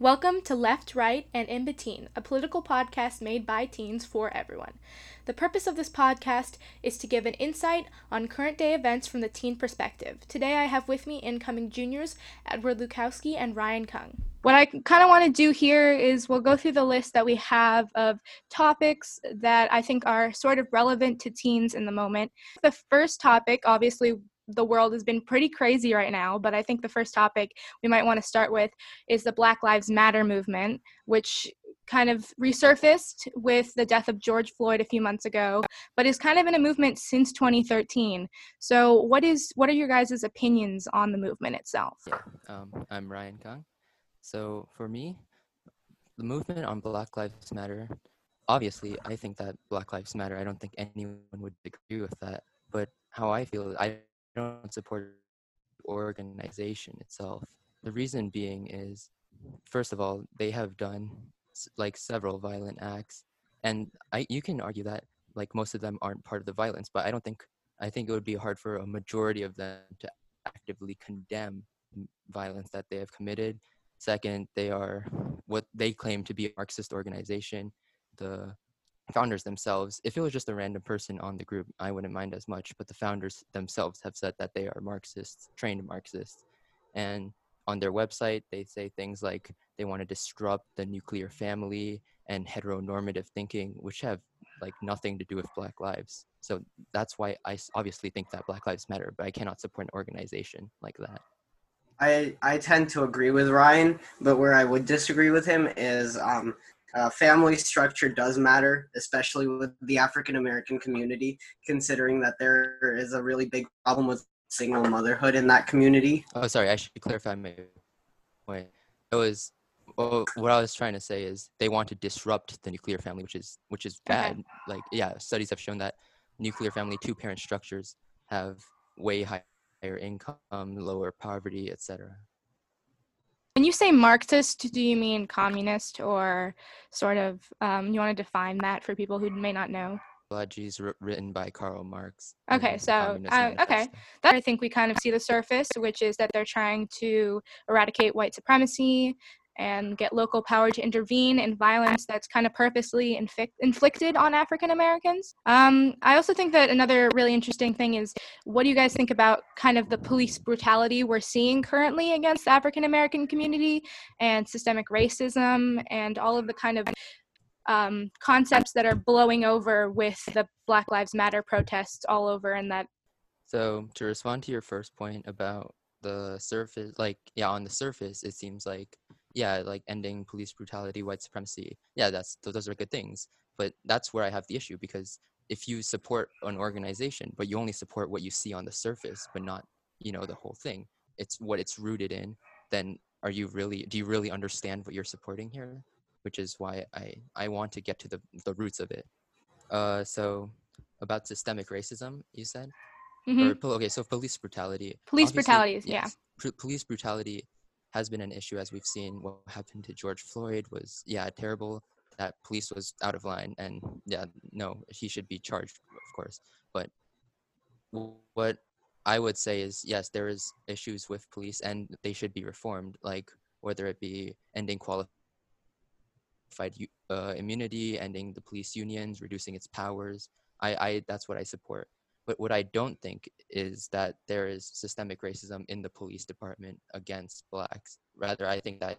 Welcome to Left, Right, and In Between, a political podcast made by teens for everyone. The purpose of this podcast is to give an insight on current day events from the teen perspective. Today I have with me incoming juniors Edward Lukowski and Ryan Kung. What I kind of want to do here is we'll go through the list that we have of topics that I think are sort of relevant to teens in the moment. The first topic, obviously, the world has been pretty crazy right now, but I think the first topic we might want to start with is the Black Lives Matter movement, which kind of resurfaced with the death of George Floyd a few months ago, but is kind of in a movement since 2013. So, what is what are your guys' opinions on the movement itself? Yeah, um, I'm Ryan Kang. So, for me, the movement on Black Lives Matter, obviously, I think that Black Lives Matter. I don't think anyone would agree with that. But how I feel, I don't support the organization itself. The reason being is, first of all, they have done like several violent acts, and I you can argue that like most of them aren't part of the violence, but I don't think I think it would be hard for a majority of them to actively condemn violence that they have committed. Second, they are what they claim to be a Marxist organization. The founders themselves, if it was just a random person on the group, I wouldn't mind as much. But the founders themselves have said that they are Marxists, trained Marxists. And on their website, they say things like they want to disrupt the nuclear family and heteronormative thinking, which have like nothing to do with Black lives. So that's why I obviously think that Black Lives Matter, but I cannot support an organization like that. I, I tend to agree with Ryan, but where I would disagree with him is um, uh, family structure does matter, especially with the African American community, considering that there is a really big problem with single motherhood in that community. Oh, sorry, I should clarify my point. It was well, what I was trying to say is they want to disrupt the nuclear family, which is which is bad. Okay. Like, yeah, studies have shown that nuclear family two parent structures have way higher income, lower poverty, etc. When you say Marxist, do you mean communist or sort of, um, you want to define that for people who may not know? Ideologies written by Karl Marx. Okay, so uh, okay, that I think we kind of see the surface, which is that they're trying to eradicate white supremacy, and get local power to intervene in violence that's kind of purposely infic- inflicted on African Americans. Um, I also think that another really interesting thing is what do you guys think about kind of the police brutality we're seeing currently against the African American community and systemic racism and all of the kind of um, concepts that are blowing over with the Black Lives Matter protests all over and that. So, to respond to your first point about the surface, like, yeah, on the surface, it seems like yeah, like ending police brutality, white supremacy. Yeah, that's those are good things. But that's where I have the issue because if you support an organization, but you only support what you see on the surface, but not, you know, the whole thing, it's what it's rooted in, then are you really do you really understand what you're supporting here? Which is why I I want to get to the the roots of it. Uh, so about systemic racism, you said. Mm-hmm. Or, okay, so police brutality. Police brutality, yes, yeah. Pr- police brutality has been an issue as we've seen. What happened to George Floyd was yeah terrible. That police was out of line and yeah no he should be charged of course. But what I would say is yes there is issues with police and they should be reformed like whether it be ending qualified uh, immunity ending the police unions reducing its powers. I, I that's what I support but what I don't think is that there is systemic racism in the police department against blacks. Rather, I think that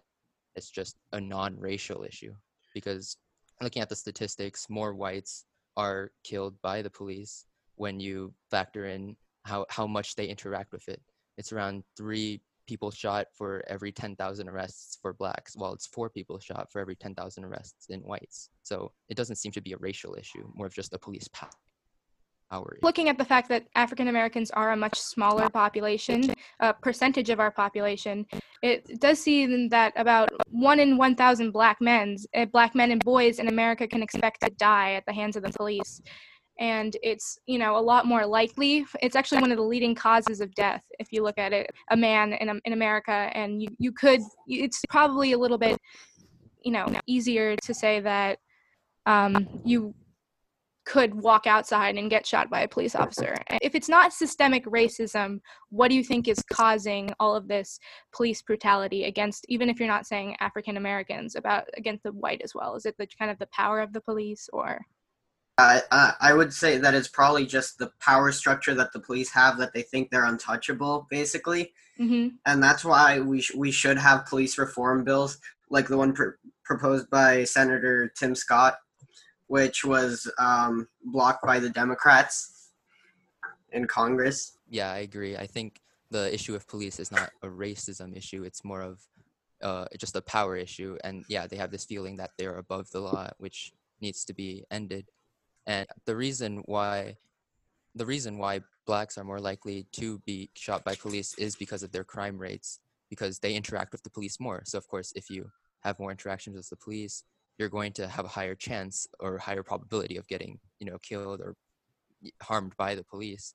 it's just a non racial issue because looking at the statistics, more whites are killed by the police when you factor in how, how much they interact with it. It's around three people shot for every 10,000 arrests for blacks, while it's four people shot for every 10,000 arrests in whites. So it doesn't seem to be a racial issue, more of just a police power our Looking at the fact that African Americans are a much smaller population, a percentage of our population, it does seem that about one in 1,000 black men, uh, black men and boys in America can expect to die at the hands of the police. And it's, you know, a lot more likely. It's actually one of the leading causes of death if you look at it, a man in, in America. And you, you could, it's probably a little bit, you know, easier to say that um, you could walk outside and get shot by a police officer. If it's not systemic racism, what do you think is causing all of this police brutality against, even if you're not saying African Americans, about against the white as well? Is it the kind of the power of the police or? Uh, I would say that it's probably just the power structure that the police have that they think they're untouchable, basically, mm-hmm. and that's why we sh- we should have police reform bills like the one pr- proposed by Senator Tim Scott which was um, blocked by the Democrats in Congress. Yeah, I agree. I think the issue of police is not a racism issue; it's more of uh, just a power issue. And yeah, they have this feeling that they're above the law, which needs to be ended. And the reason why, the reason why blacks are more likely to be shot by police is because of their crime rates, because they interact with the police more. So of course, if you have more interactions with the police, you're going to have a higher chance or higher probability of getting you know killed or harmed by the police.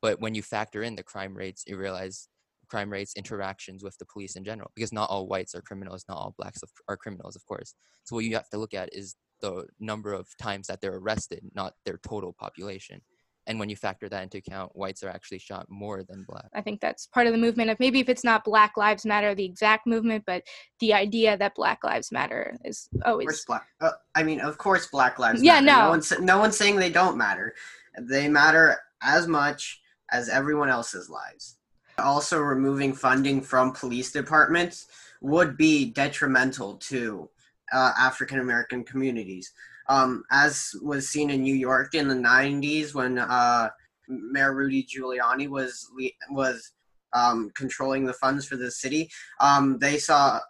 But when you factor in the crime rates you realize crime rates interactions with the police in general because not all whites are criminals not all blacks are criminals of course. So what you have to look at is the number of times that they're arrested not their total population and when you factor that into account whites are actually shot more than black. I think that's part of the movement of maybe if it's not black lives matter the exact movement but the idea that black lives matter is always black uh, i mean of course black lives yeah matter. no no. one's, no one's saying they don't matter. They matter as much as everyone else's lives. Also removing funding from police departments would be detrimental to uh, african american communities um, as was seen in New York in the 90s when uh, Mayor Rudy Giuliani was was um, controlling the funds for the city. Um, they saw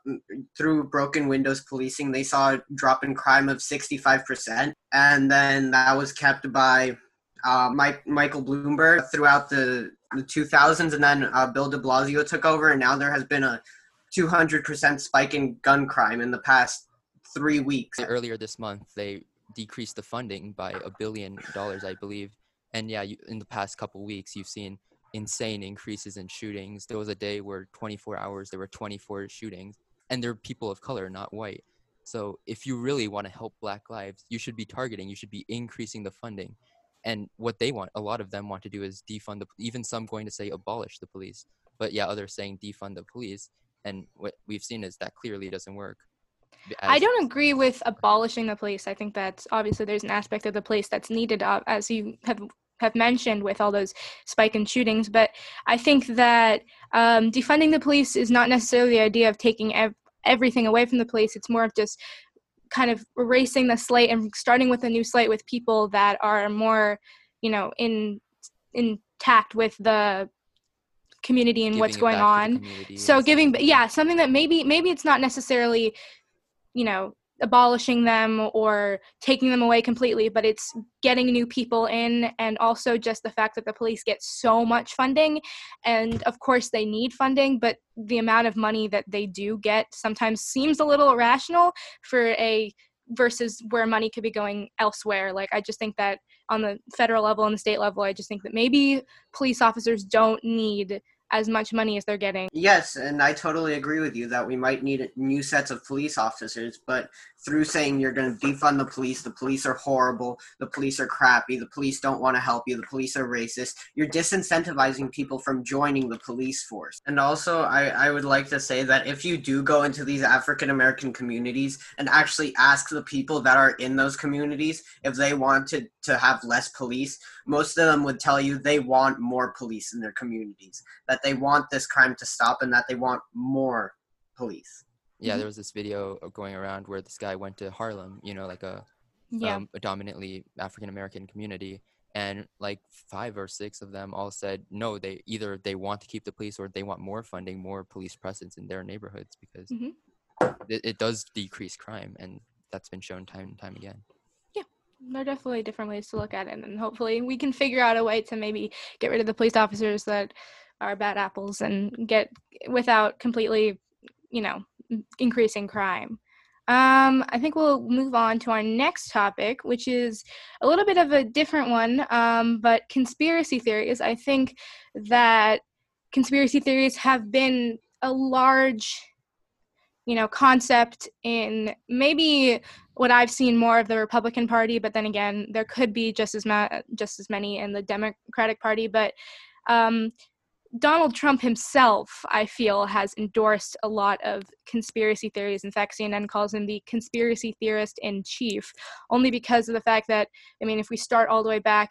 through broken windows policing, they saw a drop in crime of 65%, and then that was kept by uh, Mike, Michael Bloomberg throughout the, the 2000s, and then uh, Bill De Blasio took over, and now there has been a 200% spike in gun crime in the past three weeks. Earlier this month, they decreased the funding by a billion dollars, I believe. And yeah, you, in the past couple weeks, you've seen insane increases in shootings. There was a day where 24 hours there were 24 shootings, and they're people of color, not white. So if you really want to help Black lives, you should be targeting. You should be increasing the funding. And what they want, a lot of them want to do is defund the. Even some going to say abolish the police, but yeah, others saying defund the police. And what we've seen is that clearly doesn't work. I don't agree with abolishing the police. I think that obviously there's an aspect of the police that's needed, uh, as you have have mentioned with all those spike in shootings. But I think that um, defunding the police is not necessarily the idea of taking ev- everything away from the police. It's more of just kind of erasing the slate and starting with a new slate with people that are more, you know, in intact with the community and giving what's going on. So giving, yeah, something that maybe maybe it's not necessarily you know abolishing them or taking them away completely, but it's getting new people in and also just the fact that the police get so much funding. And of course, they need funding, but the amount of money that they do get sometimes seems a little irrational for a versus where money could be going elsewhere. Like, I just think that on the federal level and the state level, I just think that maybe police officers don't need as much money as they're getting. Yes, and I totally agree with you that we might need new sets of police officers, but through saying you're going to defund the police, the police are horrible, the police are crappy, the police don't want to help you, the police are racist, you're disincentivizing people from joining the police force. And also, I, I would like to say that if you do go into these African American communities and actually ask the people that are in those communities if they wanted to have less police, most of them would tell you they want more police in their communities, that they want this crime to stop, and that they want more police yeah, mm-hmm. there was this video going around where this guy went to Harlem, you know, like a, yeah. um, a dominantly African American community, and like five or six of them all said no. They either they want to keep the police or they want more funding, more police presence in their neighborhoods because mm-hmm. it, it does decrease crime, and that's been shown time and time again. Yeah, there are definitely different ways to look at it, and hopefully we can figure out a way to maybe get rid of the police officers that are bad apples and get without completely, you know, increasing crime. Um, I think we'll move on to our next topic, which is a little bit of a different one, um, but conspiracy theories. I think that conspiracy theories have been a large you know concept in maybe what I've seen more of the Republican Party, but then again, there could be just as ma- just as many in the Democratic Party. But um, Donald Trump himself, I feel, has endorsed a lot of conspiracy theories. In fact, CNN calls him the conspiracy theorist in chief, only because of the fact that, I mean, if we start all the way back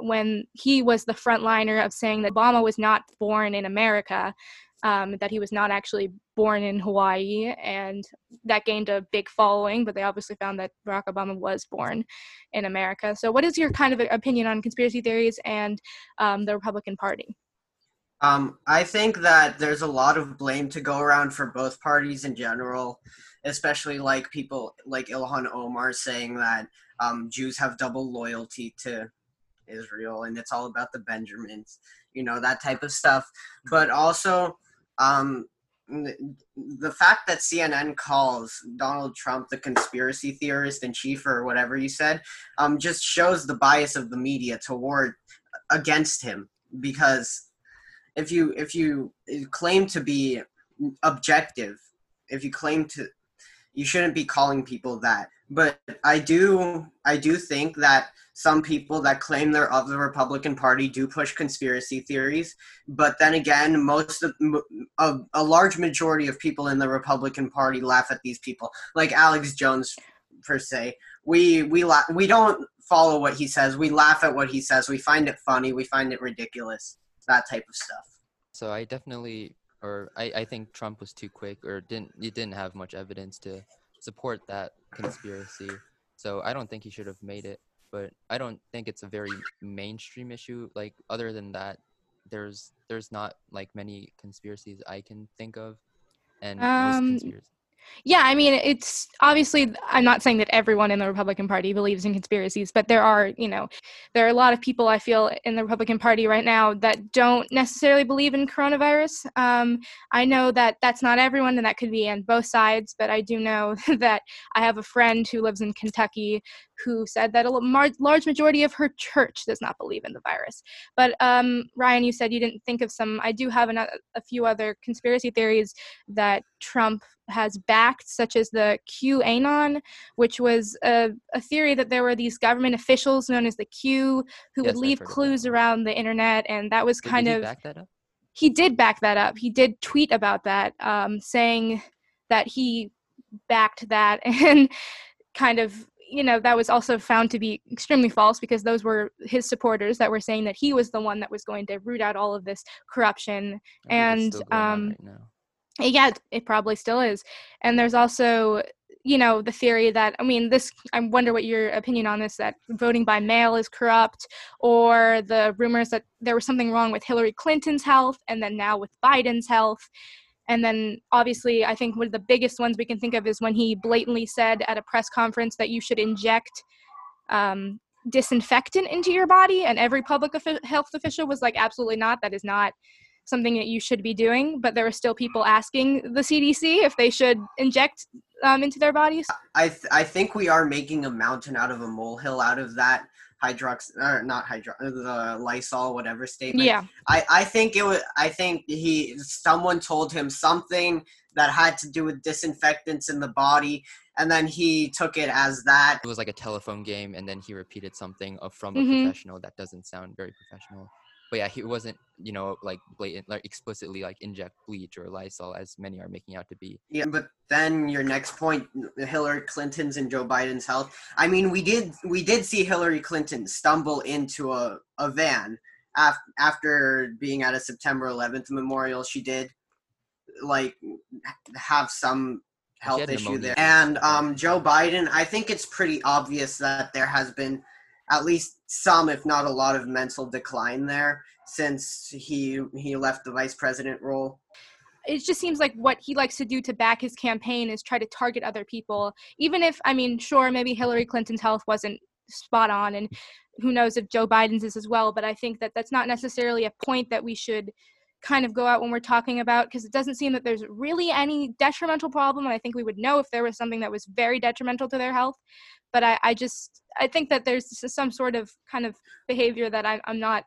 when he was the frontliner of saying that Obama was not born in America, um, that he was not actually born in Hawaii, and that gained a big following. But they obviously found that Barack Obama was born in America. So, what is your kind of opinion on conspiracy theories and um, the Republican Party? Um, I think that there's a lot of blame to go around for both parties in general, especially like people like Ilhan Omar saying that um, Jews have double loyalty to Israel and it's all about the Benjamins, you know, that type of stuff. But also, um, the fact that CNN calls Donald Trump the conspiracy theorist in chief or whatever you said um, just shows the bias of the media toward against him because if you if you claim to be objective if you claim to you shouldn't be calling people that but i do i do think that some people that claim they're of the Republican Party do push conspiracy theories, but then again, most of a, a large majority of people in the Republican Party laugh at these people, like Alex Jones per se. We we la- we don't follow what he says. We laugh at what he says. We find it funny. We find it ridiculous. That type of stuff. So I definitely, or I, I think Trump was too quick, or didn't he didn't have much evidence to support that conspiracy. So I don't think he should have made it but I don't think it's a very mainstream issue. Like other than that, there's there's not like many conspiracies I can think of, and um, most conspiracies. Yeah, I mean, it's obviously, I'm not saying that everyone in the Republican Party believes in conspiracies, but there are, you know, there are a lot of people I feel in the Republican Party right now that don't necessarily believe in coronavirus. Um, I know that that's not everyone, and that could be on both sides, but I do know that I have a friend who lives in Kentucky who said that a large majority of her church does not believe in the virus. But um, Ryan, you said you didn't think of some. I do have an, a few other conspiracy theories that Trump has backed, such as the QAnon, which was a, a, theory that there were these government officials known as the Q who yes, would leave clues around the internet, and that was kind of. That he did back that up. He did tweet about that, um, saying that he backed that and kind of you know that was also found to be extremely false because those were his supporters that were saying that he was the one that was going to root out all of this corruption. And um right yeah it probably still is. And there's also you know the theory that i mean this i wonder what your opinion on this that voting by mail is corrupt or the rumors that there was something wrong with hillary clinton's health and then now with biden's health and then obviously i think one of the biggest ones we can think of is when he blatantly said at a press conference that you should inject um, disinfectant into your body and every public health official was like absolutely not. That is not something that you should be doing, but there are still people asking the CDC if they should inject um, into their bodies. I th- I think we are making a mountain out of a molehill out of that hydrox or not hydro the Lysol whatever statement. Yeah. I I think it was I think he someone told him something that had to do with disinfectants in the body and then he took it as that it was like a telephone game and then he repeated something from a mm-hmm. professional that doesn't sound very professional but yeah, he wasn't, you know, like blatant, like explicitly like inject bleach or Lysol as many are making out to be. Yeah, but then your next point, Hillary Clinton's and Joe Biden's health. I mean, we did we did see Hillary Clinton stumble into a a van after after being at a September 11th memorial. She did like have some health issue there. And um, Joe Biden, I think it's pretty obvious that there has been at least some, if not a lot, of mental decline there since he he left the vice president role. It just seems like what he likes to do to back his campaign is try to target other people. Even if, I mean, sure, maybe Hillary Clinton's health wasn't spot on, and who knows if Joe Biden's is as well. But I think that that's not necessarily a point that we should kind of go out when we're talking about because it doesn't seem that there's really any detrimental problem and i think we would know if there was something that was very detrimental to their health but i, I just i think that there's some sort of kind of behavior that I, i'm not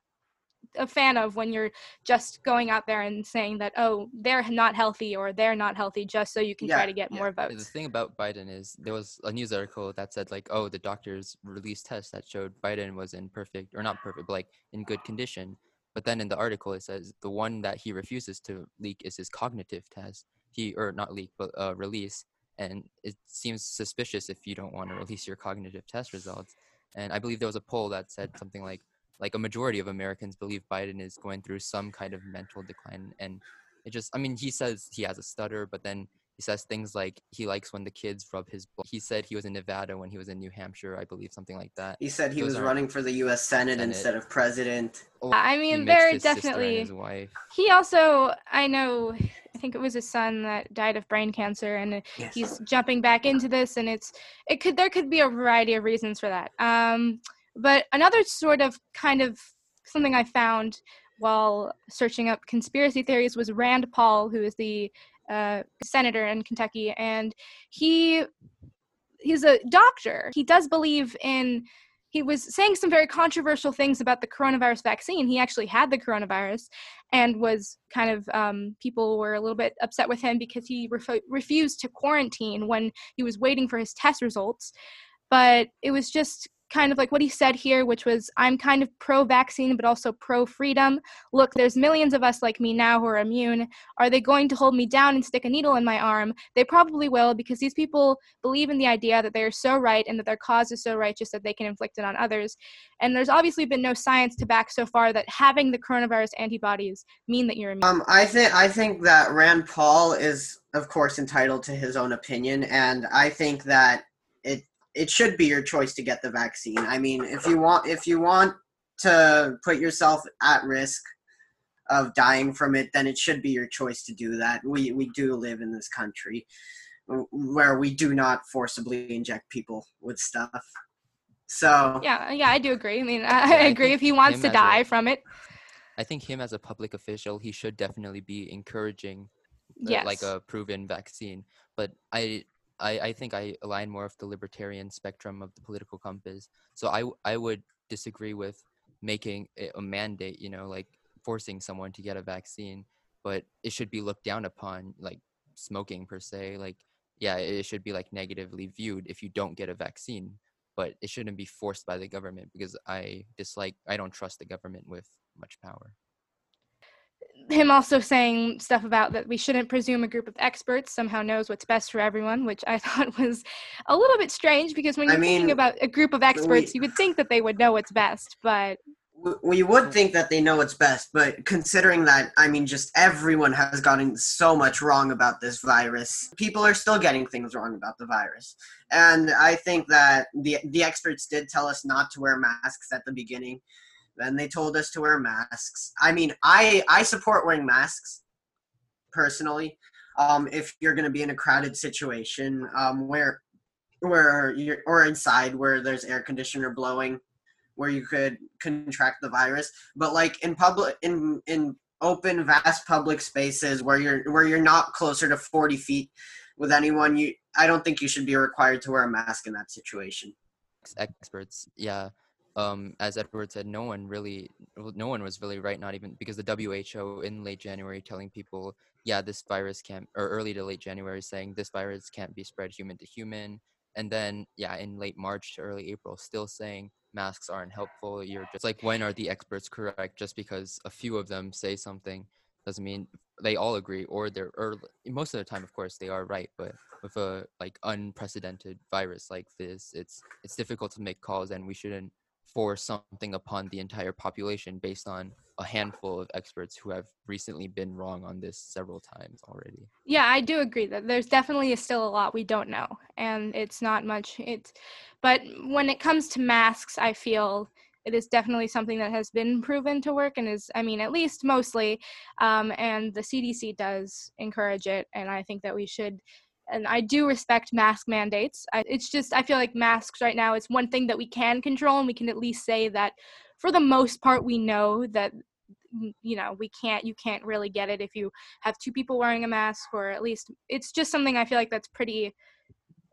a fan of when you're just going out there and saying that oh they're not healthy or they're not healthy just so you can try to get yeah. more votes. The thing about Biden is there was a news article that said like, oh, the doctors released tests that showed Biden was in perfect or not perfect, but like in good condition. But then in the article it says the one that he refuses to leak is his cognitive test. He or not leak, but uh, release. And it seems suspicious if you don't want to release your cognitive test results. And I believe there was a poll that said something like like a majority of Americans believe Biden is going through some kind of mental decline. And it just, I mean, he says he has a stutter, but then he says things like he likes when the kids rub his. Bl- he said he was in Nevada when he was in New Hampshire, I believe, something like that. He said he Those was aren't- running for the U.S. Senate, Senate. instead of president. Oh, I he mean, mixed there his sister and definitely. his wife. He also, I know, I think it was his son that died of brain cancer, and Yes. he's jumping back into this, and it's it could there could be a variety of reasons for that. Um, but another sort of kind of something I found while searching up conspiracy theories was Rand Paul, who is the uh, senator in Kentucky, and he he's a doctor. He does believe in. He was saying some very controversial things about the coronavirus vaccine. He actually had the coronavirus, and was kind of um, people were a little bit upset with him because he refu- refused to quarantine when he was waiting for his test results. But it was just kind of like what he said here, which was, I'm kind of pro vaccine, but also pro freedom. Look, there's millions of us like me now who are immune. Are they going to hold me down and stick a needle in my arm? They probably will because these people believe in the idea that they are so right and that their cause is so righteous that they can inflict it on others. And there's obviously been no science to back so far that having the coronavirus antibodies mean that you're immune. Um, I think I think that Rand Paul is, of course, entitled to his own opinion, and I think that it it should be your choice to get the vaccine. I mean, if you want if you want to put yourself at risk of dying from it, then it should be your choice to do that. We we do live in this country where we do not forcibly inject people with stuff. So yeah, yeah, I do agree. I mean, I, I I agree if he wants to as a- die from it. I think him as a public official, he should definitely be encouraging uh, the- Yes. like a proven vaccine. But I, I, I think I align more of the libertarian spectrum of the political compass. So I I would disagree with making it a mandate. You know, like forcing someone to get a vaccine, but it should be looked down upon, like smoking per se. Like, yeah, it should be like negatively viewed if you don't get a vaccine. But it shouldn't be forced by the government because I dislike, I don't trust the government with much power. Him also saying stuff about that we shouldn't presume a group of experts somehow knows what's best for everyone, which I thought was a little bit strange because when you're thinking mean, about a group of experts, you would think that they would know what's best, but we would think that they know what's best, but considering that, I mean, just everyone has gotten so much wrong about this virus, people are still getting things wrong about the virus. And I think that the the experts did tell us not to wear masks at the beginning. Then they told us to wear masks. I mean, I I support wearing masks personally. Um, if you're going to be in a crowded situation, um, where where you're or inside where there's air conditioner blowing, where you could contract the virus but like in public in in open vast public spaces where you're where you're not closer to 40 feet with anyone you i don't think you should be required to wear a mask in that situation experts yeah um as edward said no one really no one was really right not even because the who in late january telling people yeah this virus can't or early to late january saying this virus can't be spread human to human. And then yeah in late march to early april still saying masks aren't helpful. You're just like when are the experts correct? Just because a few of them say something doesn't mean they all agree or they're or most of the time of course they are right but with a like unprecedented virus like this it's it's difficult to make calls and we shouldn't force something upon the entire population based on a handful of experts who have recently been wrong on this several times already yeah, I do agree that there's definitely still a lot we don't know, and it's not much. It's, but when it comes to masks, I feel it is definitely something that has been proven to work, and is, I mean, at least mostly, um, and the CDC does encourage it, and I think that we should. And I do respect mask mandates. I, it's just I feel like masks right now is one thing that we can control, and we can at least say that for the most part we know that mm, you know we can't you can't really get it if you have two people wearing a mask or at least it's just something i feel like that's pretty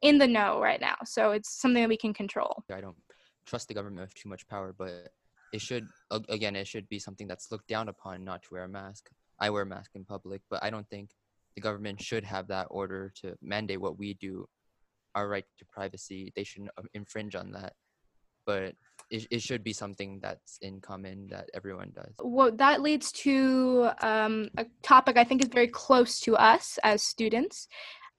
in the know right now so it's something that we can control i don't trust the government with too much power but it should again it should be something that's looked down upon not to wear a mask. I wear a mask in public, but I don't think the government should have that order to mandate what we do, our right to privacy. They shouldn't uh, infringe on that, but it, it should be something that's in common that everyone does. Well, that leads to um, a topic I think is very close to us as students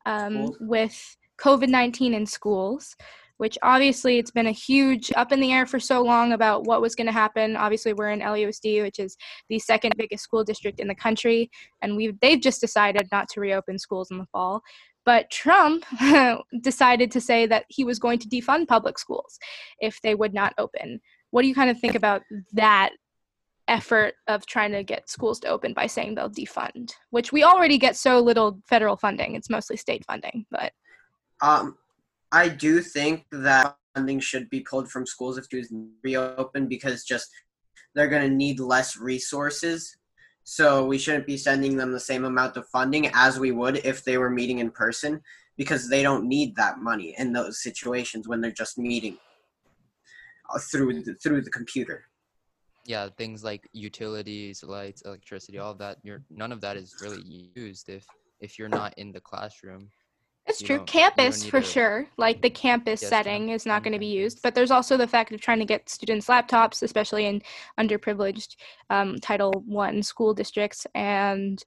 um, with COVID 19 in schools which obviously it's been a huge up in the air for so long about what was going to happen. Obviously, we're in LUSD, which is the second biggest school district in the country, and we they've just decided not to reopen schools in the fall. But Trump decided to say that he was going to defund public schools if they would not open. What do you kind of think about that effort of trying to get schools to open by saying they'll defund, which we already get so little federal funding. It's mostly state funding, but um, I do think that funding should be pulled from schools if schools reopen because just they're going to need less resources. So we shouldn't be sending them the same amount of funding as we would if they were meeting in person because they don't need that money in those situations when they're just meeting through the, through the computer. Yeah, things like utilities, lights, electricity, all of that. You're none of that is really used if if you're not in the classroom. It's true. Campus for sure. Like the campus yes, setting is not going to be used, but there's also the fact of trying to get students laptops, especially in underprivileged um, Title One school districts, and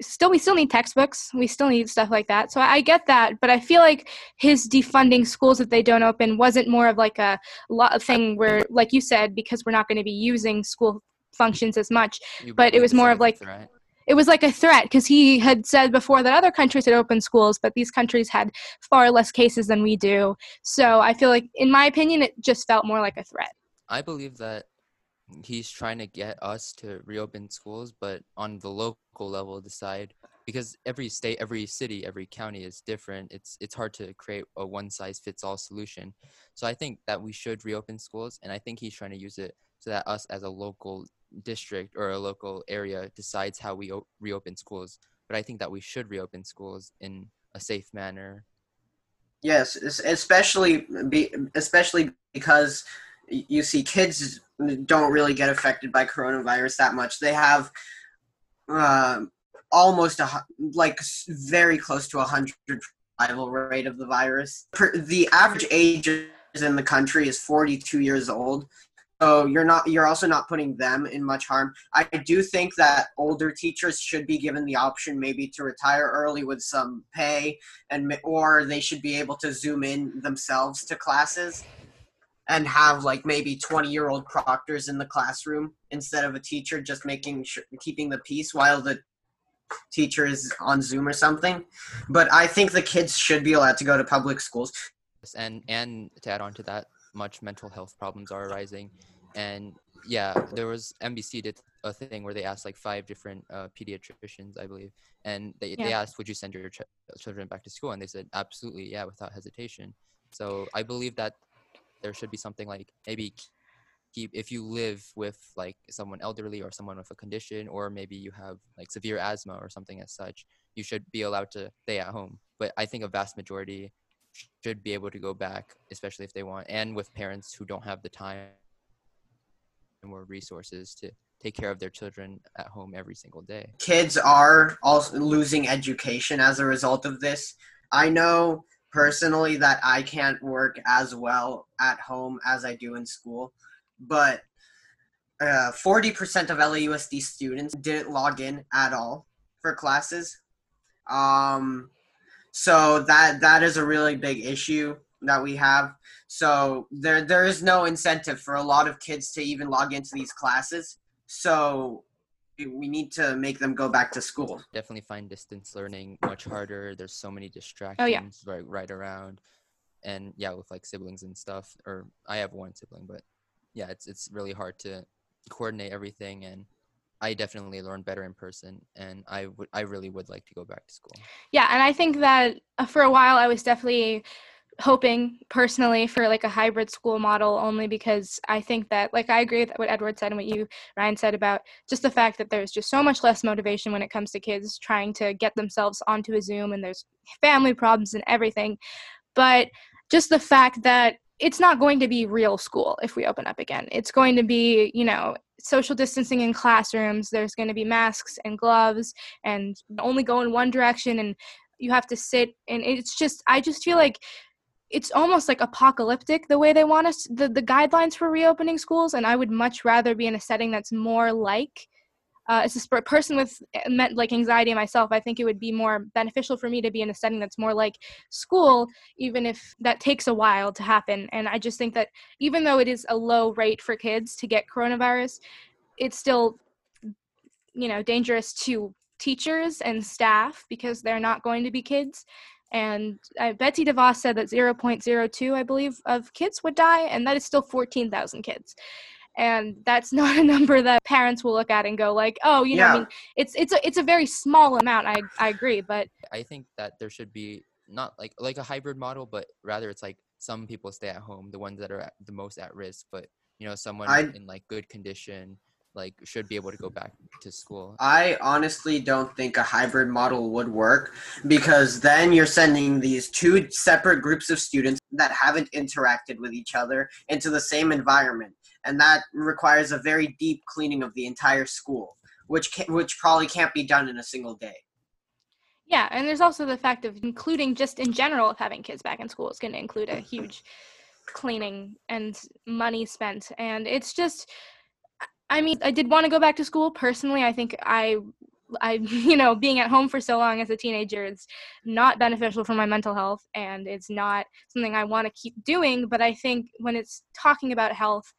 still we still need textbooks. We still need stuff like that. So I get that, but I feel like his defunding schools if they don't open wasn't more of like a lot of thing where, like you said, because we're not going to be using school functions as much, you but it was more of like. Right it was like a threat because he had said before that other countries had opened schools, but these countries had far less cases than we do. So I feel like, in my opinion, it just felt more like a threat. I believe that he's trying to get us to reopen schools, but on the local level, decide because every state, every city, every county is different. It's it's hard to create a one size fits all solution. So I think that we should reopen schools, and I think he's trying to use it so that us as a local district or a local area decides how we o- reopen schools. But I think that we should reopen schools in a safe manner. Yes, especially be, especially because you see kids don't really get affected by coronavirus that much. They have uh, almost a like very close to a hundred survival rate of the virus. The average age in the country is 42 years old so you're not you're also not putting them in much harm. I do think that older teachers should be given the option maybe to retire early with some pay and or they should be able to zoom in themselves to classes and have like maybe 20 year old proctors in the classroom instead of a teacher just making sure keeping the peace while the teacher is on zoom or something. But i think the kids should be allowed to go to public schools. And and to add on to that much mental health problems are arising and yeah there was nbc did a thing where they asked like five different uh, pediatricians i believe and they, yeah. they asked would you send your ch- children back to school? And they said absolutely yeah without hesitation. So i believe that there should be something like maybe keep if you live with like someone elderly or someone with a condition or maybe you have like severe asthma or something as such you should be allowed to stay at home. But i think a vast majority should be able to go back especially if they want and with parents who don't have the time more resources to take care of their children at home every single day. Kids are also losing education as a result of this. I know personally that I can't work as well at home as I do in school, but uh, 40% of LAUSD students didn't log in at all for classes. Um, so that that is a really big issue that we have. So there there is no incentive for a lot of kids to even log into these classes. So we need to make them go back to school. Definitely find distance learning much harder. There's so many distractions oh, yeah. right right around. And yeah, with like siblings and stuff or I have one sibling, but yeah, it's it's really hard to coordinate everything and I definitely learn better in person, and I would I really would like to go back to school. Yeah, and I think that uh, for a while I was definitely hoping personally for like a hybrid school model only because I think that like I agree with what Edward said and what you Ryan said about just the fact that there's just so much less motivation when it comes to kids trying to get themselves onto a Zoom and there's family problems and everything. But just the fact that it's not going to be real school if we open up again. It's going to be, you know, social distancing in classrooms. There's going to be masks and gloves and only go in one direction and you have to sit and it's just I just feel like it's almost like apocalyptic the way they want us the, the guidelines for reopening schools and I would much rather be in a setting that's more like uh, as a person with uh, like anxiety myself, I think it would be more beneficial for me to be in a setting that's more like school, even if that takes a while to happen. And I just think that even though it is a low rate for kids to get coronavirus, it's still, you know, dangerous to teachers and staff because they're not going to be kids. And uh, Betsy DeVos said that 0.02, I believe, of kids would die, and that is still 14,000 kids and that's not a number that parents will look at and go like oh you know yeah. i mean it's it's a it's a very small amount i i agree but i think that there should be not like like a hybrid model but rather it's like some people stay at home the ones that are at, the most at risk but you know someone I, in like good condition like should be able to go back to school i honestly don't think a hybrid model would work because then you're sending these two separate groups of students that haven't interacted with each other into the same environment and that requires a very deep cleaning of the entire school, which can, which probably can't be done in a single day. Yeah, and there's also the fact of including just in general of having kids back in school is going to include a huge cleaning and money spent, and it's just. I mean, I did want to go back to school personally. I think I I, you know, being at home for so long as a teenager is not beneficial for my mental health and it's not something I want to keep doing. But I think when it's talking about health,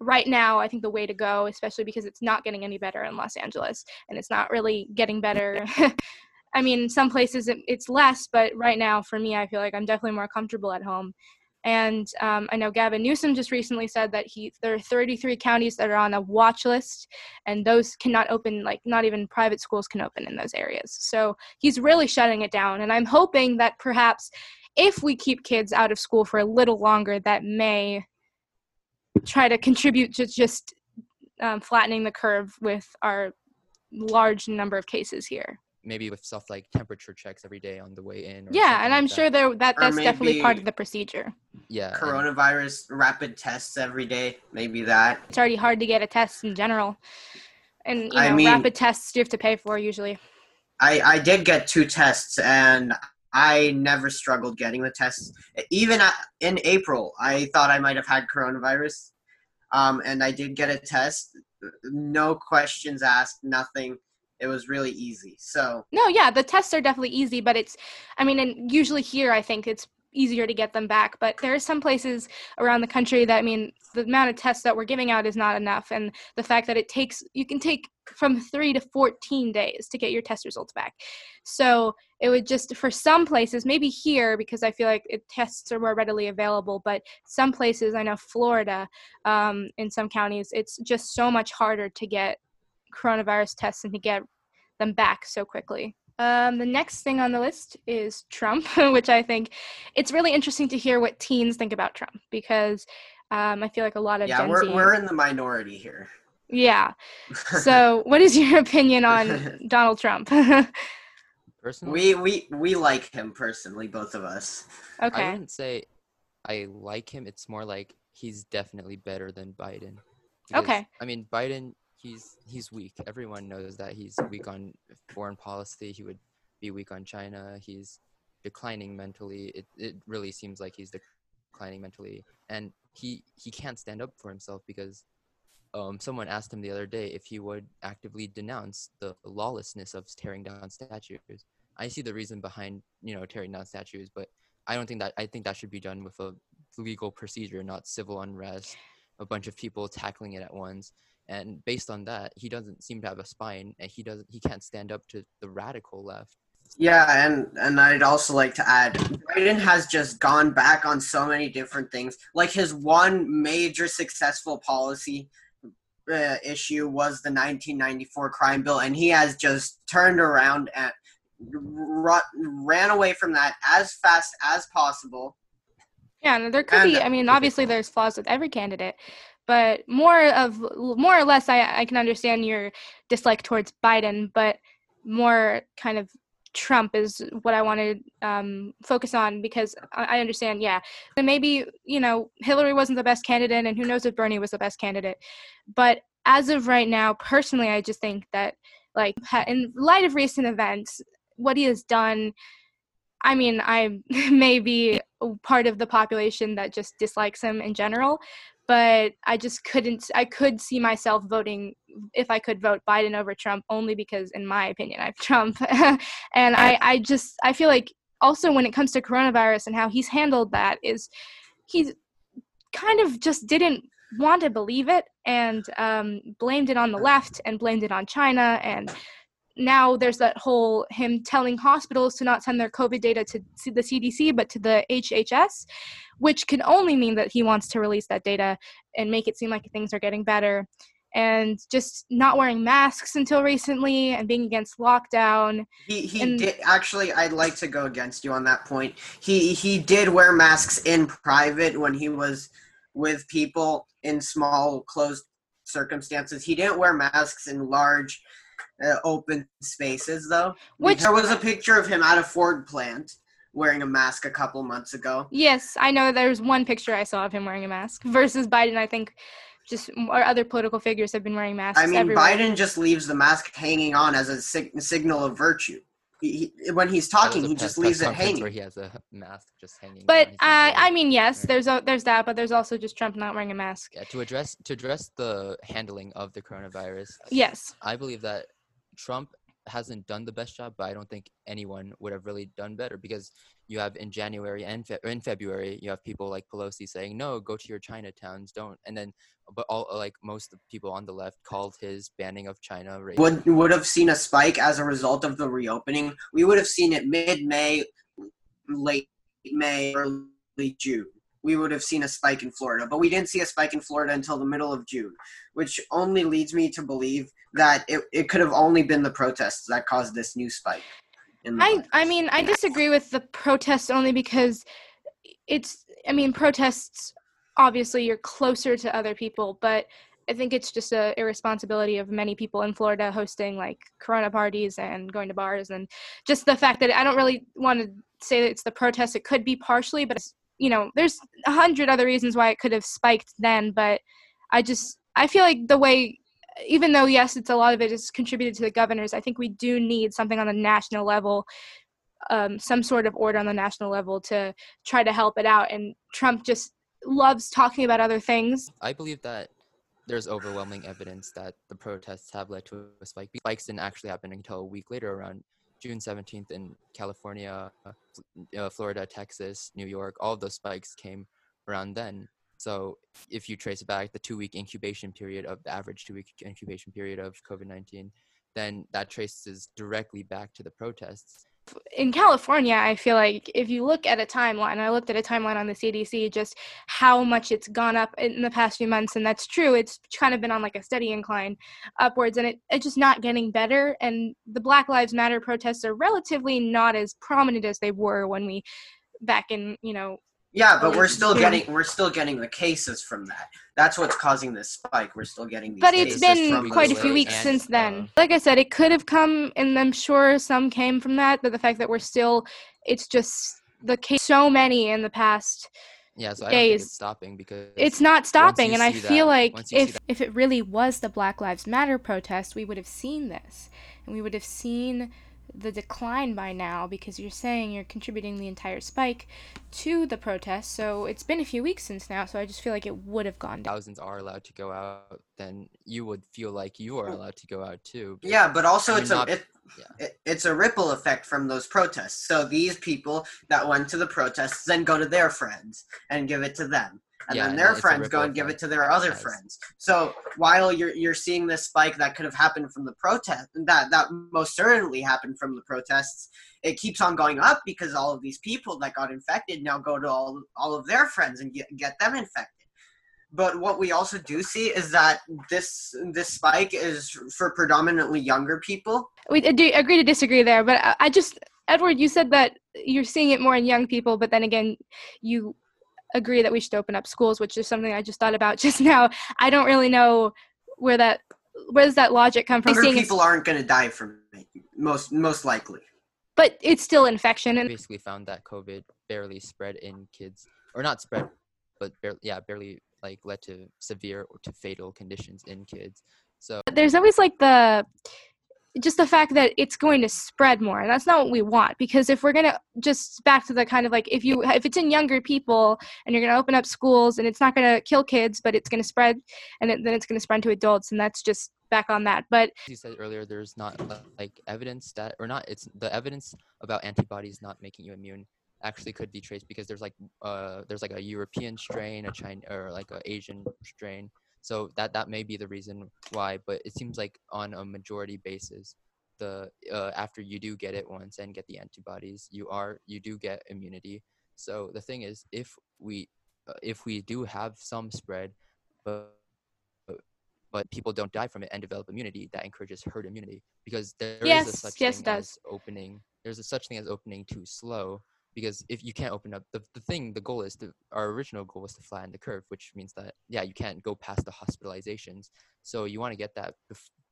right now i think the way to go especially because it's not getting any better in los angeles and it's not really getting better i mean some places it's less but right now for me i feel like i'm definitely more comfortable at home and um, i know gavin newsom just recently said that he there are 33 counties that are on a watch list and those cannot open like not even private schools can open in those areas. So he's really shutting it down and i'm hoping that perhaps if we keep kids out of school for a little longer that may try to contribute to just um, flattening the curve with our large number of cases here maybe with stuff like temperature checks every day on the way in yeah and i'm like sure there that that's definitely part of the procedure yeah coronavirus and, rapid tests every day maybe that it's already hard to get a test in general and you know I mean, rapid tests you have to pay for usually i i did get two tests and I never struggled getting the tests. Even in April, I thought I might have had coronavirus, um, and I did get a test. No questions asked, nothing. It was really easy. So no, yeah, the tests are definitely easy, but it's, I mean, and usually here I think it's easier to get them back. But there are some places around the country that I mean, the amount of tests that we're giving out is not enough, and the fact that it takes you can take from three to 14 days to get your test results back. So it would just for some places, maybe here because I feel like it, tests are more readily available, but some places I know Florida, um, in some counties, it's just so much harder to get coronavirus tests and to get them back so quickly. Um, the next thing on the list is Trump, which I think it's really interesting to hear what teens think about Trump because um, I feel like a lot of yeah, Gen we're Z, we're in the minority here. Yeah. So, what is your opinion on Donald Trump? personally, we we we like him personally, both of us. Okay. I wouldn't say I like him. It's more like he's definitely better than Biden. Because, okay. I mean, Biden he's he's weak. Everyone knows that he's weak on foreign policy. He would be weak on China. He's declining mentally. It it really seems like he's declining mentally, and he he can't stand up for himself because um, someone asked him the other day if he would actively denounce the lawlessness of tearing down statues. I see the reason behind you know tearing down statues, but I don't think that I think that should be done with a legal procedure, not civil unrest, a bunch of people tackling it at once and based on that he doesn't seem to have a spine and he doesn't he can't stand up to the radical left yeah and and i'd also like to add biden has just gone back on so many different things like his one major successful policy uh, issue was the 1994 crime bill and he has just turned around and ran away from that as fast as possible yeah, there could and, be. I mean, obviously, there's flaws with every candidate, but more of more or less I, I can understand your dislike towards biden but more kind of Trump is what I want to um, focus on because I, I understand, yeah, and maybe you know Hillary wasn't the best candidate, and who knows if Bernie was the best candidate. But as of right now, personally, I just think that like in light of recent events, what he has done. I mean, I may be part of the population that just dislikes him in general, but I just couldn't. I could see myself voting if I could vote Biden over Trump only because, in my opinion, I have Trump, and I, I just I feel like also when it comes to coronavirus and how he's handled that is he's kind of just didn't want to believe it and um, blamed it on the left and blamed it on China and now there's that whole him telling hospitals to not send their COVID data to the CDC but to the HHS, which can only mean that he wants to release that data and make it seem like things are getting better. And just not wearing masks until recently and being against lockdown. He he And- did actually. I'd like to go against you on that point. He he did wear masks in private when he was with people in small closed circumstances. He didn't wear masks in large uh, open spaces though. Which- there was a picture of him at a Ford plant wearing a mask a couple months ago. Yes, I know there's one picture I saw of him wearing a mask versus Biden. I think just or other political figures have been wearing masks. I mean, everywhere. Biden just leaves the mask hanging on as a sig- signal of virtue. He, he, when he's talking, he just leaves it hanging. Where he has a mask just hanging. But He's uh, I mean, yes, there's a, there's that, but there's also just Trump not wearing a mask. Yeah, to address to address the handling of the coronavirus, Yes. I believe that Trump hasn't done the best job, but I don't think anyone would have really done better because you have in January and Fe- in February you have people like Pelosi saying no, go to your Chinatowns, don't, and then but all like most people on the left called his banning of China racist. would would have seen a spike as a result of the reopening. We would have seen it mid May, late May, early June. We would have seen a spike in Florida, but we didn't see a spike in Florida until the middle of June, which only leads me to believe that it, it could have only been the protests that caused this new spike. I. I mean, I disagree with the protests only because it's I mean, protests obviously you're closer to other people, but I think it's just a irresponsibility of many people in Florida hosting like corona parties and going to bars and just the fact that I don't really want to say that it's the protests. It could be partially, but it's, you know, there's a hundred other reasons why it could have spiked then, but I just I feel like the way even though yes it's a lot of it is contributed to the governors i think we do need something on the national level um, some sort of order on the national level to try to help it out and trump just loves talking about other things I believe that there's overwhelming evidence that the protests have led to a spike. Spikes didn't actually happen until a week later, around June 17th in California, uh, uh, Florida, Texas, New York. All of those spikes came around then. So if you trace back the two-week incubation period of the average two-week incubation period of COVID-19, then that traces directly back to the protests. In california i feel like if you look at a timeline i looked at a timeline on the cdc just how much it's gone up in the past few months and that's true it's kind of been on like a steady incline upwards and it, it's just not getting better and the black lives matter protests are relatively not as prominent as they were when we back in you know yeah, but we're still Yeah. getting we're still getting the cases from that. That's what's causing this spike. We're still getting these but it's cases been from quite a few weeks and, since then uh, like i said it could have come and i'm sure some came from that but the fact that we're still it's just the case so many in the past Yeah, so I don't think Days. it's stopping because it's not stopping and i feel that- like once you see if that- if it really was the black lives matter protest we would have seen this and we would have seen the decline by now because you're saying you're contributing the entire spike to the protest so it's been a few weeks since now so i just feel like it would have gone down thousands are allowed to go out, then you would feel like you are oh. allowed to go out too. but- Yeah, but also I mean, it's a it, yeah. it, it's a ripple effect from those protests. So these people that went to the protests then go to their friends and give it to them, and Yeah, then their friends go and give it to their other as- friends. So while you're you're seeing this spike that could have happened from the protest, that that most certainly happened from the protests, it keeps on going up because all of these people that got infected now go to all all of their friends and get get them infected. But what we also do see is that this this spike is for predominantly younger people. we uh, do agree to disagree there but I, I just edward you said that you're seeing it more in young people but then again you agree that we should open up schools which is something i just thought about just now i don't really know where that where does that logic come from Younger people aren't going to die from it, most most likely. but it's still infection and basically found that COVID barely spread in kids, or not spread, but barely, yeah, barely like led to severe or to fatal conditions in kids. So there's always like the just the fact that it's going to spread more and that's not what we want because if we're going to just back to the kind of like if you if it's in younger people and you're going to open up schools and it's not going to kill kids but it's going to spread and then it's going to spread to adults and that's just back on that. But you said earlier there's not like evidence that or not it's the evidence about antibodies not making you immune actually could be traced because there's like uh there's like a european strain a china or like a asian strain so that that may be the reason why, but it seems like on a majority basis, the uh, after you do get it once and get the antibodies, you are you do get immunity. So the thing is, if we uh, if we do have some spread, but but people don't die from it and develop immunity, that encourages herd immunity because there yes, is a such yes, thing as opening. There's a such thing as opening too slow, because if you can't open up the, the thing the goal is to our original goal was to flatten the curve which means that yeah you can't go past the hospitalizations. So you want to get that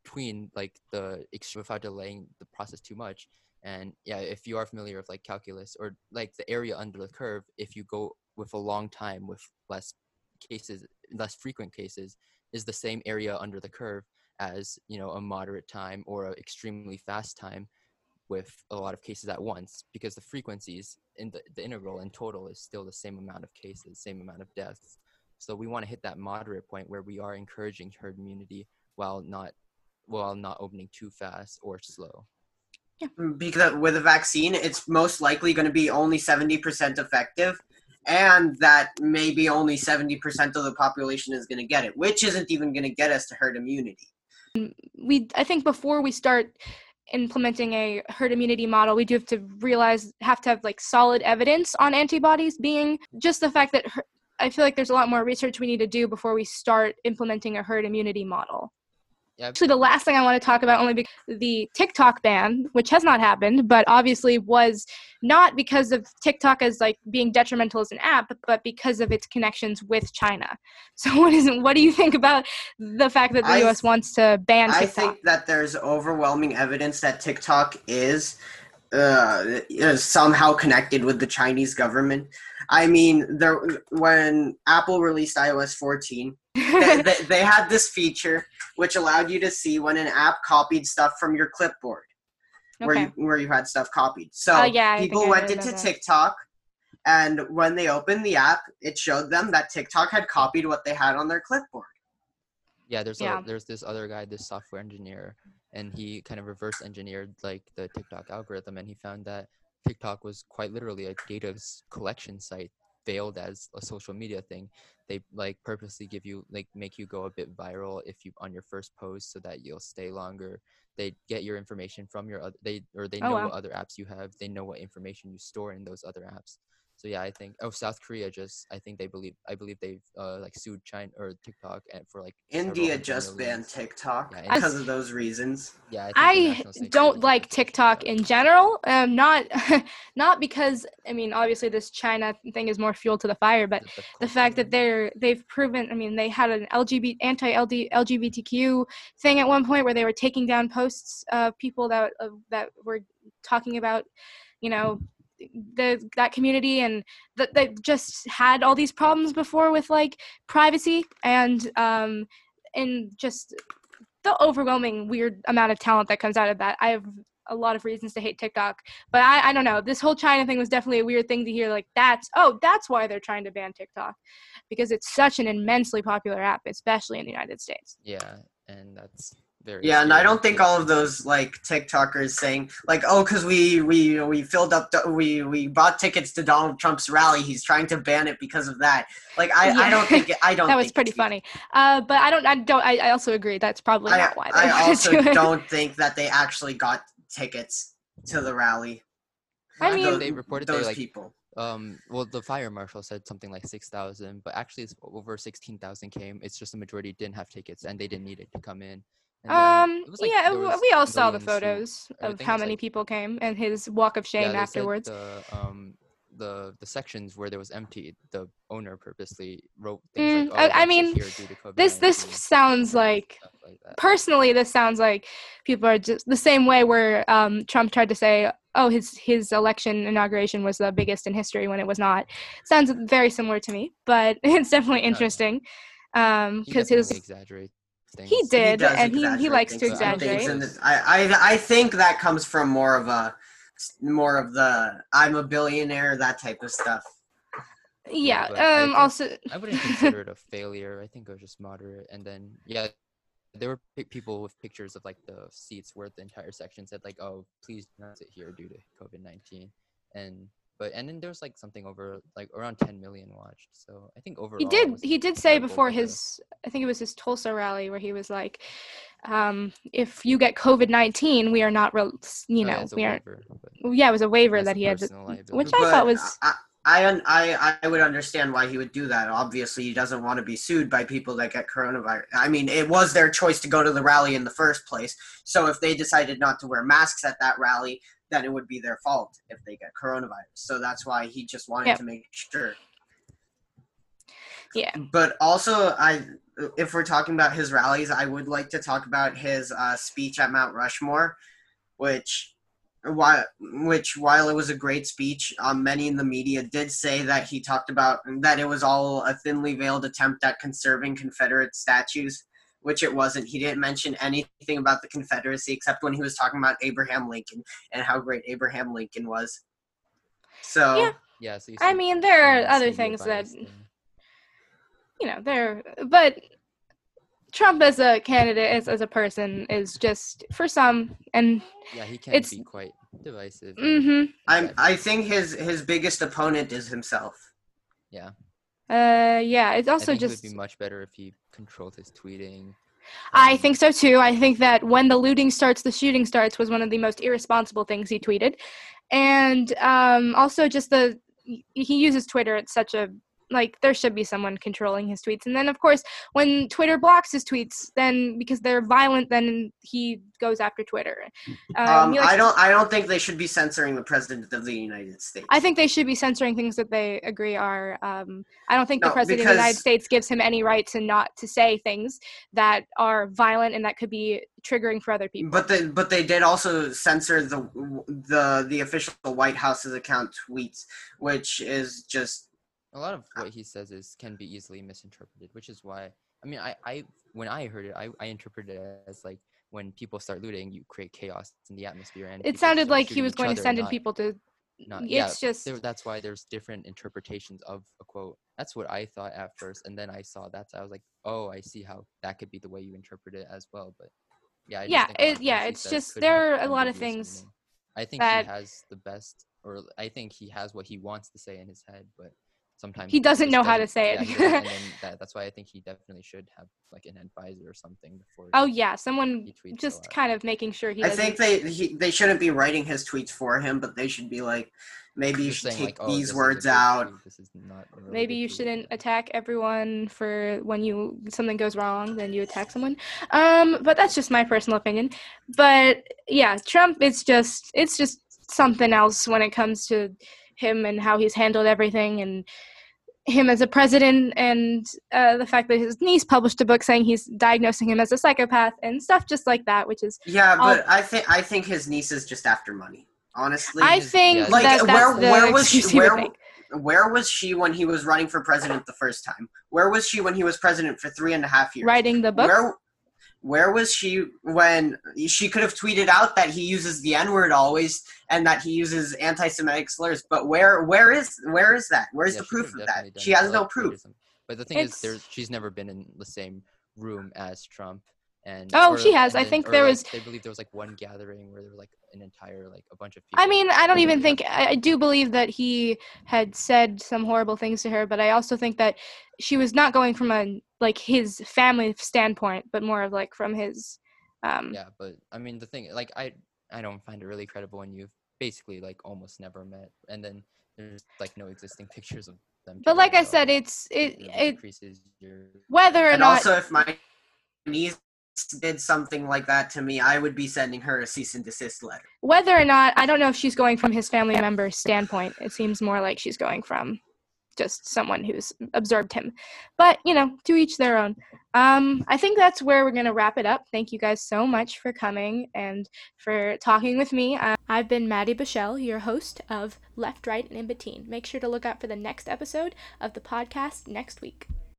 between like the without delaying the process too much. And yeah if you are familiar with like calculus or like the area under the curve if you go with a long time with less cases less frequent cases is the same area under the curve as you know a moderate time or an extremely fast time with a lot of cases at once because the frequencies in the, the integral in total is still the same amount of cases, same amount of deaths. So we want to hit that moderate point where we are encouraging herd immunity while not while not opening too fast or slow. Yeah. Mm, because with a vaccine, it's most likely going to be only 70% effective, and that maybe only 70% of the population is going to get it, which isn't even going to get us to herd immunity. We, I think, before we start implementing a herd immunity model we do have to realize have to have like solid evidence on antibodies being just the fact that i feel like there's a lot more research we need to do before we start implementing a herd immunity model yeah. Actually, the last thing I want to talk about only because the TikTok ban, which has not happened, but obviously was not because of TikTok as like being detrimental as an app, but because of its connections with China. So, what is what do you think about the fact that the I, U.S. wants to ban TikTok? I think that there's overwhelming evidence that TikTok is uh, is somehow connected with the Chinese government. I mean, there when Apple released iOS 14, they, they, they, had this feature which allowed you to see when an app copied stuff from your clipboard, okay. where you where you had stuff copied. So oh, yeah, people went into TikTok, and when they opened the app, it showed them that TikTok had copied what they had on their clipboard. Yeah, there's yeah. A, there's this other guy, this software engineer, and he kind of reverse engineered like the TikTok algorithm, and he found that TikTok was quite literally a data collection site veiled as a social media thing they like purposely give you like make you go a bit viral if you on your first post so that you'll stay longer. They get your information from your other they or they oh, know wow. what other apps you have. They know what information you store in those other apps so yeah, I think oh South Korea just I think they believe I believe they've uh, like sued China or TikTok and for like India just banned TikTok yeah, because of those reasons. Yeah, I, I don't like TikTok in general. Um, not not because I mean obviously this China thing is more fuel to the fire, but the, the, the fact that they're they've proven. I mean they had an LGBT anti LGBTQ thing at one point where they were taking down posts of people that uh, that were talking about you know the that community and that they just had all these problems before with like privacy and um and just the overwhelming weird amount of talent that comes out of that. I have a lot of reasons to hate TikTok, but I, I don't know. This whole China thing was definitely a weird thing to hear. Like that's oh, that's why they're trying to ban TikTok, because it's such an immensely popular app, especially in the United States. Yeah, and that's very yeah, and I don't think all of those like TikTokers saying like, oh, because we we we filled up we we bought tickets to Donald Trump's rally. He's trying to ban it because of that. Like I, yeah. I don't think it, I don't. that was pretty funny. Uh, but I don't I don't I, I also agree that's probably I, not why. I also do don't think that they actually got tickets to the rally. I mean, those, they reported those they, like, people. Um, well, the fire marshal said something like six thousand, but actually, it's over sixteen thousand came. It's just the majority didn't have tickets and they didn't need it to come in. Um. Like, yeah, we all saw the photos of how many like, people came and his walk of shame yeah, afterwards. The, um, the the sections where there was empty, the owner purposely wrote things Mm, like, I- "Oh, I don't mean, here due to this this sounds like like personally this sounds like people are just the same way where um, trump tried to say oh his his election inauguration was the biggest in history when it was not sounds very similar to me but it's definitely interesting um because definitely his exaggerates things. he did does and he, he likes to things. I think exaggerate it's the- I, I I think that comes from more of a more of the I'm a billionaire that type of stuff. yeah but I um think- also I wouldn't consider it a failure. I think it was just moderate. And then yeah, there were pic- people with pictures of like the seats where the entire section said like, "Oh, please do not sit here due to COVID 19 And but and then there was like something over like around 10 million watched. So I think overall he did he did say before but his i think it was his tulsa rally where he was like um if you get covid-19 we are not re- you oh, yeah, know we aren't waiver, yeah it was a waiver that he had to, liability. which i But thought was I, I un- I I would understand why he would do that. Obviously, he doesn't want to be sued by people that get coronavirus. I mean, it was their choice to go to the rally in the first place. So if they decided not to wear masks at that rally, then it would be their fault if they get coronavirus. So that's why he just wanted Yep. to make sure. Yeah. But also, I if we're talking about his rallies, I would like to talk about his uh, speech at Mount Rushmore, which while which while it was a great speech, um, many in the media did say that he talked about that it was all a thinly veiled attempt at conserving Confederate statues, which it wasn't. He didn't mention anything about the Confederacy except when he was talking about Abraham Lincoln and how great Abraham Lincoln was. So Yeah. yeah, so you I mean, there are other things that bias you know there, but Trump as a candidate, as, as a person, is just for some, and yeah, he can it's- be quite divisive. mm-hmm. I'm. I think his his biggest opponent is himself. yeah. Uh, yeah, it's I also think just. it would be much better if he controlled his tweeting. I um, think so too. I think that when the looting starts, the shooting starts was one of the most irresponsible things he tweeted, and um, also just the he uses Twitter at such a like there should be someone controlling his tweets, and then of course when Twitter blocks his tweets, then because they're violent, then he goes after Twitter. Um, Um, likes I don't I don't think they should be censoring the president of the United States. I think they should be censoring things that they agree are. Um, I don't think the No, president of the United States gives him any right to not to say things that are violent and that could be triggering for other people. But they but they did also censor the the the official White House's account tweets, which is just a lot of ah. what he says is can be easily misinterpreted, which is why I mean I, I when I heard it I, I interpreted it as like when people start looting you create chaos in the atmosphere and it sounded like he was going to send in people to. not- it's yeah, just there, that's why there's different interpretations of a quote. That's what I thought at first, and then I saw that I was like, oh, I see how that could be the way you interpret it as well. But yeah, I Yeah, think a lot it- yeah, it's just- there are a lot of things meaning. I think that- he has the best, or I think he has what he wants to say in his head, but sometimes He doesn't know how to say it. he doesn't, and then that, that's why I think he definitely should have like an advisor or something before. Oh yeah, someone he tweets a just lot. kind of making sure he. I think they he, they shouldn't be writing his tweets for him, but they should be like maybe you should saying, take like, oh, these words out. This is not really maybe you shouldn't yeah. attack everyone for when you something goes wrong then you attack someone um but that's just my personal opinion but yeah trump it's just it's just something else when it comes to him and how he's handled everything and him as a president and uh, the fact that his niece published a book saying he's diagnosing him as a psychopath and stuff just like that which is Yeah, I'll- but I think I think his niece is just after money. Honestly, i think yeah, that Like, that's where- the where was she- excuse he would where- where was she when he was running for president the first time? Where was she when he was president for three and a half years? writing the book Where where was she when she could have tweeted out that he uses the N word always and that he uses anti-Semitic slurs? But where where is where is that? Where's Yeah, the proof of that? She has no proof. racism. But the thing is, It's- there's she's never been in the same room as Trump. And Oh, or- she has. I think or, there like, was- They believe there was like one gathering where there were like an entire like a bunch of people. I mean, I don't even think I, I do believe that he had said some horrible things to her, but I also think that she was not going from a like his family standpoint, but more of like from his um Yeah, but I mean the thing like I I don't find it really credible when you've basically like almost never met, and then there's like no existing pictures of them. but like I said, it's it really it increases your whether or And not also, if my niece did something like that to me, I would be sending her a cease and desist letter. Whether or not, I don't know if she's going from his family member's standpoint. It seems more like she's going from just someone who's observed him. But, you know, to each their own. Um, I think that's where we're going to wrap it up. Thank you guys so much for coming and for talking with me. Uh, I've been Maddie Bichelle, your host of Left, Right, and In Between. Make sure to look out for the next episode of the podcast next week.